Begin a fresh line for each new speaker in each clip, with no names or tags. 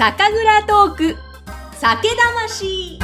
酒蔵トーク酒魂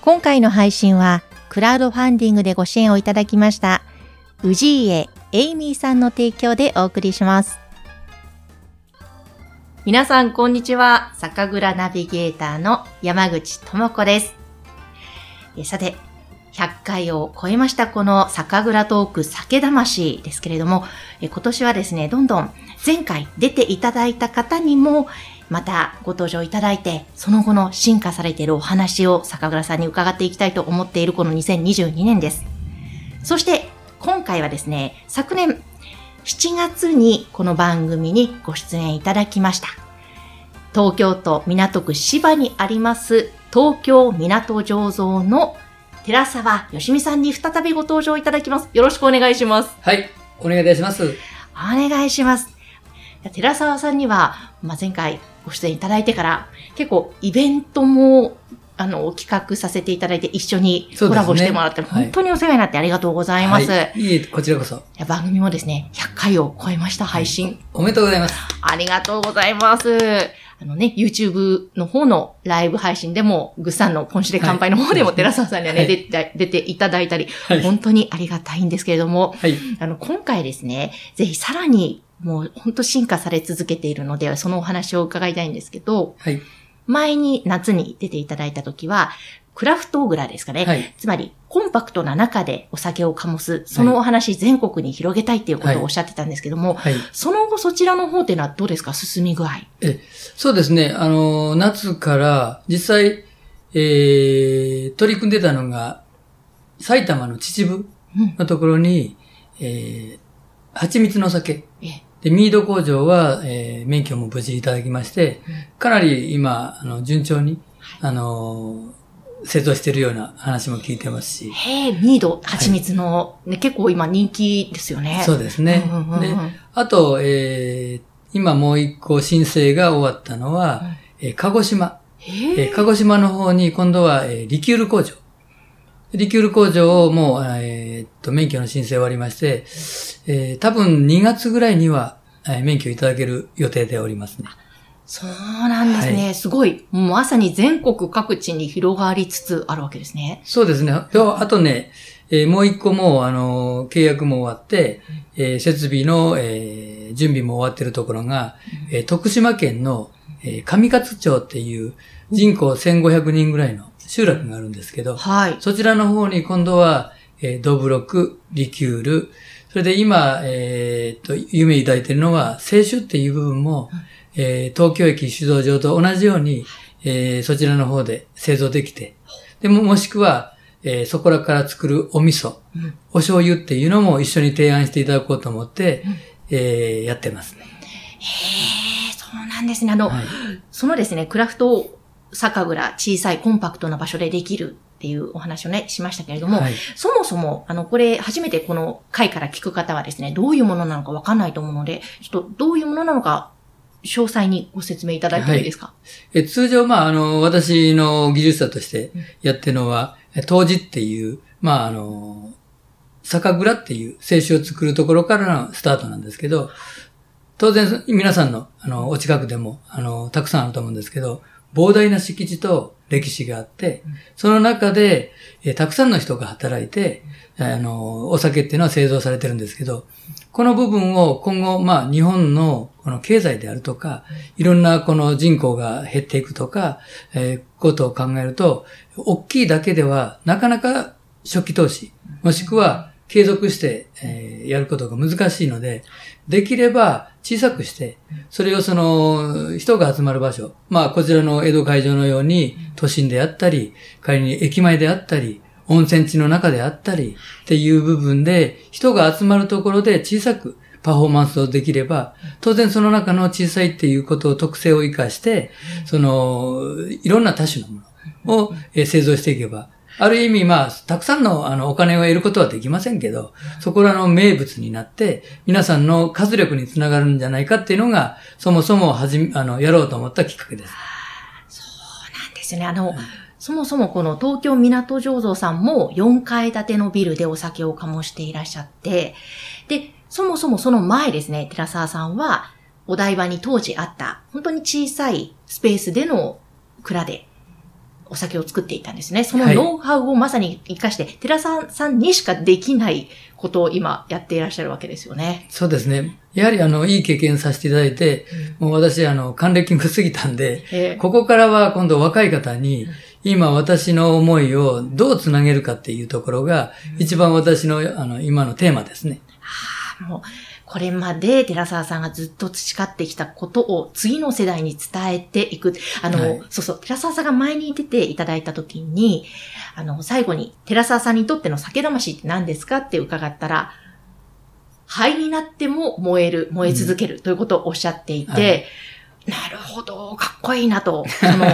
今回の配信はクラウドファンディングでご支援をいただきました氏家エイミーさんの提供でお送りします。皆さん、こんにちは。酒蔵ナビゲーターの山口智子です。さて、100回を超えましたこの酒蔵トーク酒魂ですけれども、今年はですね、どんどん前回出ていただいた方にも、またご登場いただいて、その後の進化されているお話を酒蔵さんに伺っていきたいと思っているこの2022年です。そして、今回はですね、昨年7月にこの番組にご出演いただきました。東京都港区芝にあります東京港醸造の寺沢よしみさんに再びご登場いただきます。よろしくお願いします。
はい、お願いいたします。
お願いします。寺沢さんには、まあ、前回ご出演いただいてから、結構イベントも、あの、企画させていただいて一緒にコラボしてもらって、
ね
本当にお世話になってありがとうございます。
はい、いえ、こちらこそ。
番組もですね、100回を超えました配信。
おめでとうございます。
ありがとうございます。あのね、YouTube の方のライブ配信でも、グッサンのポンシで乾杯の方でも、
はい
寺澤さんにはね、
はい
出て、出ていただいたり、
はい。
本当にありがたいんですけれども、
はい。
あの、今回ですね、ぜひさらに、もう本当進化され続けているので、そのお話を伺いたいんですけど、
はい。
前に夏に出ていただいた時は、クラフトグラですかね。
はい。
つまり、コンパクトな中でお酒を醸す、そのお話全国に広げたいっていうことをおっしゃってたんですけども、
はい。
その後そちらの方っていうのはどうですか？進み具合。
そうですね。あの、夏から、実際、えー、取り組んでたのが、埼玉の秩父
うん。
のところに、えー、蜂蜜の酒。
ええ
で、ミード工場は、えー、免許も無事いただきまして、かなり今、あの、順調に、あの、製造しているような話も聞いてますし、
へえ、ミード、蜂蜜の、ね、結構今人気ですよね。
そうですね。
うんうんうんうん
で、あと、えー、今もう一個申請が終わったのは、えー鹿児島。
え
ー鹿児島の方に今度は、えーリキュール工場。リキュール工場をもう、えーっと、免許の申請終わりまして、えー多分2月ぐらいには、えー免許いただける予定でおりますね。
そうなんですね。
は
すごい。もうまさに全国各地に広がりつつあるわけですね。
そうですね。であとね、えーもう一個もう、あのー契約も終わって、えー設備の、えー準備も終わってるところが、えー徳島県の、えー上勝町っていう人口1500人ぐらいの集落があるんですけど、
はい。
そちらの方に今度は、えードブロク、リキュール、それで今、えーっと、夢抱いてるのは、清酒っていう部分も、えー東京駅酒造場と同じように、えーそちらの方で製造できて、でも、もしくは、えーそこらから作るお味噌、
うん
お醤油っていうのも一緒に提案していただこうと思って、えーやってますね。
へえ、そうなんですね。あの、
はい。
そのですね、クラフト酒蔵、小さいコンパクトな場所でできるっていうお話をね、しましたけれども、
はい。
そもそも、あの、これ、初めてこの回から聞く方はですね、どういうものなのかわかんないと思うので、ちょっとどういうものなのか、詳細にご説明いただいてもいいですか、
え通常、まあ、あの、私の技術者としてやってるのは、え当時っていう、まあ、あの、酒蔵っていう清酒を作るところからのスタートなんですけど、当然、皆さんの、あの、お近くでも、あの、たくさんあると思うんですけど、膨大な敷地と歴史があって、その中で、えたくさんの人が働いて、あの、お酒っていうのは製造されてるんですけど、この部分を今後、まあ、日本のこの経済であるとか、いろんなこの人口が減っていくとか、えーことを考えると、大きいだけではなかなか初期投資、もしくは継続して、えーやることが難しいので、できれば小さくして、それをその人が集まる場所、まあこちらの江戸会場のように都心であったり、仮に駅前であったり、温泉地の中であったりっていう部分で人が集まるところで小さくパフォーマンスをできれば、当然その中の小さいっていうことを特性を活かして、その、いろんな多種のものをえー製造していけば、ある意味、まあ、たくさんのあのお金を得ることはできませんけど、そこらの名物になって、皆さんの活力につながるんじゃないかっていうのが、そもそもはじめ、あの、やろうと思ったきっかけです。
そうなんですよね。あの、そもそもこの東京港醸造さんも4階建てのビルでお酒を醸していらっしゃって、で、そもそもその前ですね、寺沢さんは、お台場に当時あった、本当に小さいスペースでの蔵でお酒を作っていたんですね。その
はい
ノウハウをまさに活かして、寺沢さんにしかできないことを今やっていらっしゃるわけですよね。
そうですね。やはりあの、いい経験させていただいて、もう私あの、還暦が過ぎたんで、
えー
ここからは今度若い方に、今私の思いをどうつなげるかっていうところが、一番私のあの、今のテーマですね。
もう、これまで寺沢さんがずっと培ってきたことを次の世代に伝えていく。あの、
はい
そうそう、寺沢さんが前に出ていただいたときに、あの、最後に、寺沢さんにとっての酒魂って何ですかって伺ったら、灰になっても燃える、燃え続けるということをおっしゃっていて、
はい
なるほど、かっこいいなと。その。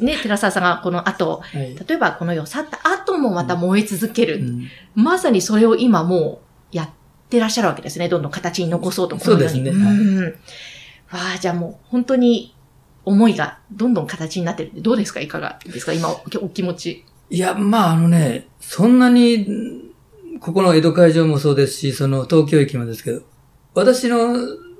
ね、寺沢さんがこの後、
はい。
例えばこの世を去った後もまた燃え続ける。
うん
まさにそれを今もうやってらっしゃるわけですね。どんどん形に残そうと。このよに
そうですね
うん。わあ、じゃあもう本当に思いがどんどん形になってる。どうですか？いかがですか？今おお気持ち。
いや、まああのね、そんなに、ここの江戸会場もそうですし、その東京駅もですけど、私の、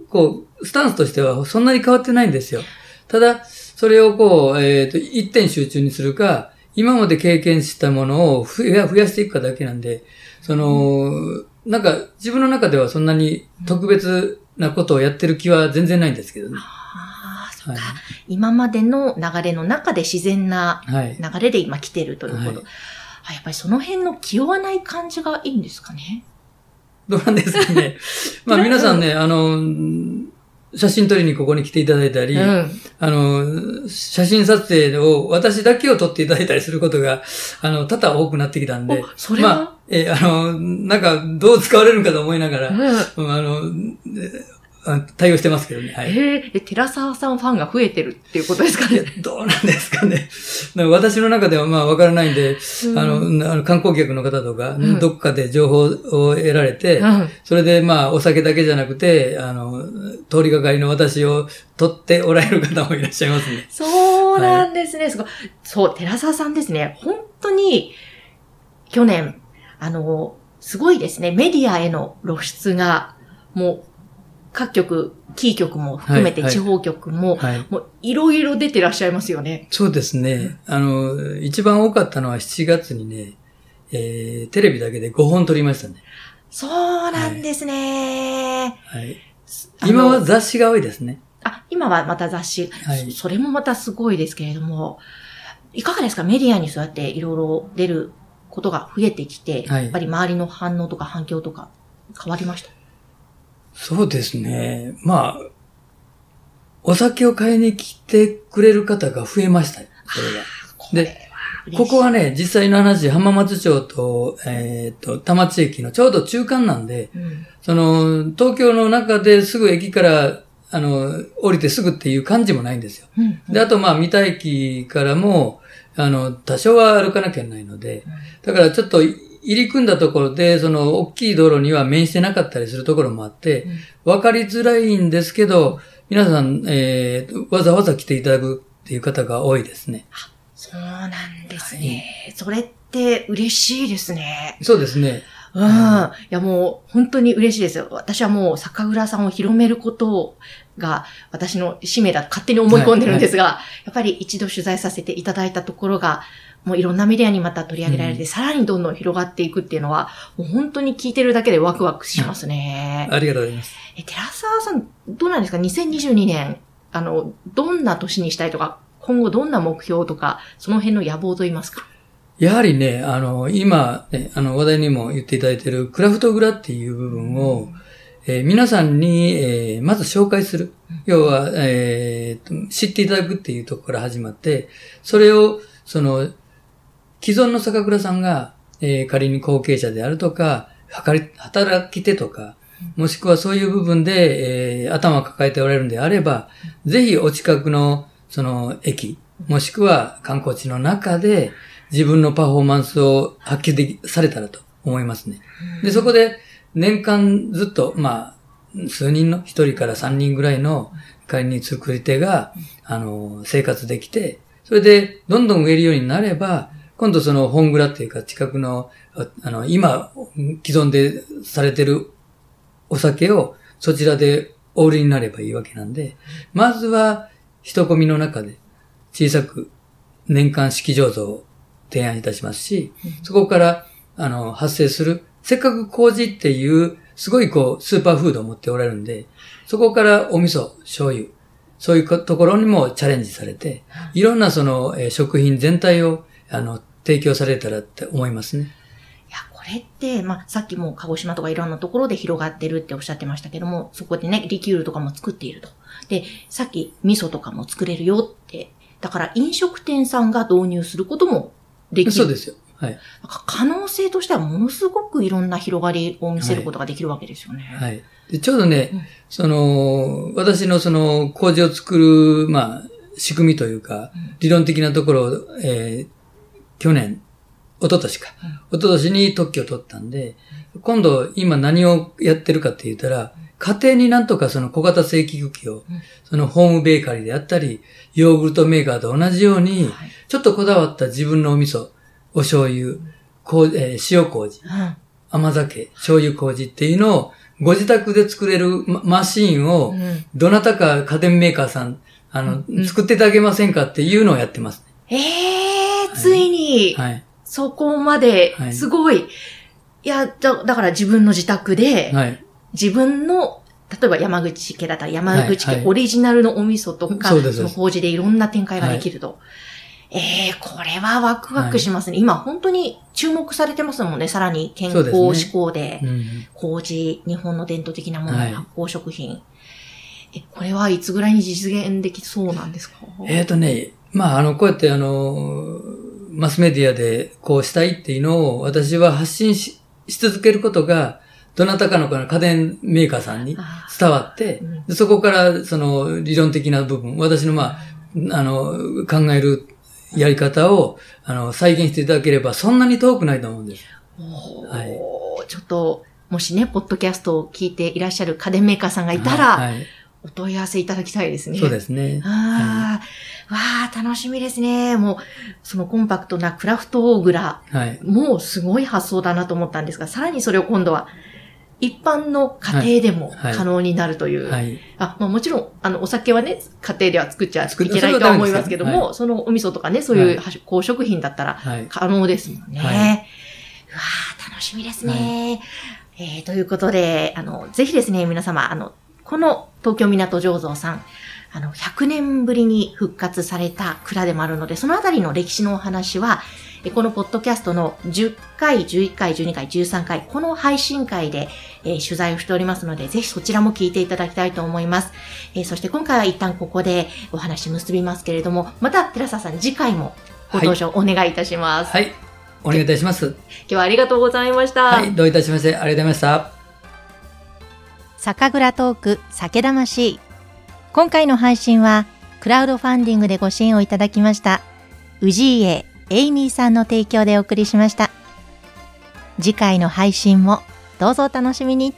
こう、スタンスとしてはそんなに変わってないんですよ。ただ、それをこう、えっ、と、一点集中にするか、今まで経験したものを増や増やしていくかだけなんで、その、なんか自分の中ではそんなに特別なことをやってる気は全然ないんですけどね。
ああ、そっ
はい
か、今までの流れの中で自然な
はい。
流れで今来てるということ。
はい
あやっぱりその辺の気負わない感じがいいんですかね？
どうなんですかね。まあ皆さんね、あの、写真撮りにここに来ていただいたり、
うん。
あの、写真撮影を私だけを撮っていただいたりすることが、あの、多々多くなってきたんで
お、それは？
まあ、え、あの、なんか、どう使われるかと思いながら、
うん
うんあの、対応してますけどね。はい。
えーえ、寺沢さんファンが増えてるっていうことですかね？
どうなんですかね。か私の中ではまあわからないんで、あの、あの観光客の方とか、
ん
どっかで情報を得られて、
うん
それでまあお酒だけじゃなくて、あの、通りがかりの私を取っておられる方もいらっしゃいますね。
そうなんですね。すごい。そう、寺沢さんですね。本当に、去年、あの、すごいですね。メディアへの露出が、もう、各局、キー局も含めて
はいはい
地方局も、
はい。
もう、いろいろ出てらっしゃいますよね。
そうですね。あの、一番多かったのは7月にね、えー、テレビだけで5本撮りましたね。
そうなんですね。
はい。
あの
今は雑誌が多いですね。
あ、今はまた雑誌、
はい
そそれもまたすごいですけれども、いかがですか？メディアにそうやっていろいろ出ることが増えてきて、
はい
やっぱり周りの反応とか反響とか変わりました？
そうですね。まあ、お酒を買いに来てくれる方が増えました。それは。で、ここはね、実際の話、浜松町と、えっ、と、田町駅のちょうど中間なんで、
うん。
その、東京の中ですぐ駅から、あの、降りてすぐっていう感じもないんですよ。
うん。
で、あと、まあ、三田駅からも、あの、多少は歩かなきゃないので、だからちょっと入り組んだところで、その、大きい道路には面してなかったりするところもあって、わかりづらいんですけど、皆さん、えー、わざわざ来ていただくっていう方が多いですね。
そうなんですね。それって嬉しいですね。
そうですね。
うん。いやもう本当に嬉しいですよ。私はもう酒蔵さんを広めることが私の使命だと勝手に思い込んでるんですが、やっぱり一度取材させていただいたところが、もういろんなメディアにまた取り上げられて、さらにどんどん広がっていくっていうのは、もう本当に聞いてるだけでワクワクしますね。
ありがとうございます。
え、寺沢さん、どうなんですか ?2022 年、あの、どんな年にしたいとか、今後どんな目標とか、その辺の野望といいますか？
やはりね、あの、今、ね、あの、話題にも言っていただいているクラフトグラっていう部分を、えー皆さんに、えーまず紹介する。要は、えーと知っていただくっていうところから始まって、それを、その、既存の酒蔵さんが、えー仮に後継者であるとか、はかり働き手とか、もしくはそういう部分で、えー頭を抱えておられるんであれば、ぜひお近くの、その、駅、もしくは観光地の中で、自分のパフォーマンスを発揮でき、されたらと思いますね。で、そこで、年間ずっと、まあ、数人の一人から三人ぐらいの会に作り手が、あの、生活できて、それで、どんどん植えるようになれば、今度その本蔵っていうか近くの、あの、今、既存でされてるお酒をそちらでお売りになればいいわけなんで、まずは人混みの中で小さく年間式醸造を提案いたしますし、そこからあの発生する、せっかく麹っていうすごいこうスーパーフードを持っておられるんで、そこからお味噌、醤油、そういうところにもチャレンジされて、いろんなその、え食品全体をあの提供されたらって思いますね。
いや、これって、まあ、さっきも鹿児島とかいろんなところで広がってるっておっしゃってましたけども、そこでね、リキュールとかも作っていると。で、さっき味噌とかも作れるよって。だから飲食店さんが導入することもできる。
そうですよ。はい。
可能性としてはものすごくいろんな広がりを見せることができるわけですよね。
はい。でちょうどね、うん、その、私のその工事を作る、まあ、仕組みというか、理論的なところを、えー、去年、一昨年か。一昨年に特許を取ったんで、今度今何をやってるかって言ったら、家庭になんとかその小型正規機を、そのホームベーカリーであったり、ヨーグルトメーカーと同じように、ちょっとこだわった自分のお味噌、お醤油、こうえー、塩麹、甘酒、醤油麹っていうのを、ご自宅で作れるマシーンを、どなたか家電メーカーさん、あの、作っていただけませんかっていうのをやってます、
ね。ええー、ついに、はい、そこまで、すごい。はい、いやだ、だから自分の自宅で、はい、自分の、例えば山口家だったら山口家オリジナルのお味噌とか、はいはい、その麹でいろんな展開ができると。ええー、これはワクワクしますね、はい、今本当に注目されてますもんね。さらに健康志向で、麹、日本の伝統的なもの、発酵食品。え、これはいつぐらいに実現できそうなんですか？
えっ、ー、とね、まあ、あの、こうやってあの、マスメディアでこうしたいっていうのを私は発信し続けることが、どなたかの家電メーカーさんに伝わって、うん、そこからその理論的な部分、私のまあ、あの、考えるやり方を、あの、再現していただければ、そんなに遠くないと思うんです。
はい。ちょっと、もしね、ポッドキャストを聞いていらっしゃる家電メーカーさんがいたら、はい、お問い合わせいただきたいですね。
そうですね。
ああ、はい、わあ、楽しみですね。もう、そのコンパクトなクラフトオーグラ、はい、もうすごい発想だなと思ったんですが、さらにそれを今度は、一般の家庭でも可能になるという。はい。はい、あまあ、もちろん、あの、お酒はね、家庭では作っちゃいけないとは思いますけども、そはい、そのお味噌とかね、そういう高食品だったら可能ですもんね。うわあ楽しみですね。えー、ということで、あの、ぜひですね、皆様、あの、この東京港醸造さん、あの、100年ぶりに復活された蔵でもあるので、そのあたりの歴史のお話は、このポッドキャストの10回、11回、12回、13回、この配信会で、えー、取材をしておりますので、ぜひそちらも聞いていただきたいと思います。えー、そして今回は一旦ここでお話結びますけれども、また寺澤さん次回もご登場お願いいたします。
はい、はい、お願いいたします。今
日はありがとうございました。
はい、どういたしまして、ありがとうございました。
酒蔵トーク酒魂。今回の配信は、クラウドファンディングでご支援をいただきました、氏家エイミーさんの提供でお送りしました。次回の配信もどうぞお楽しみに。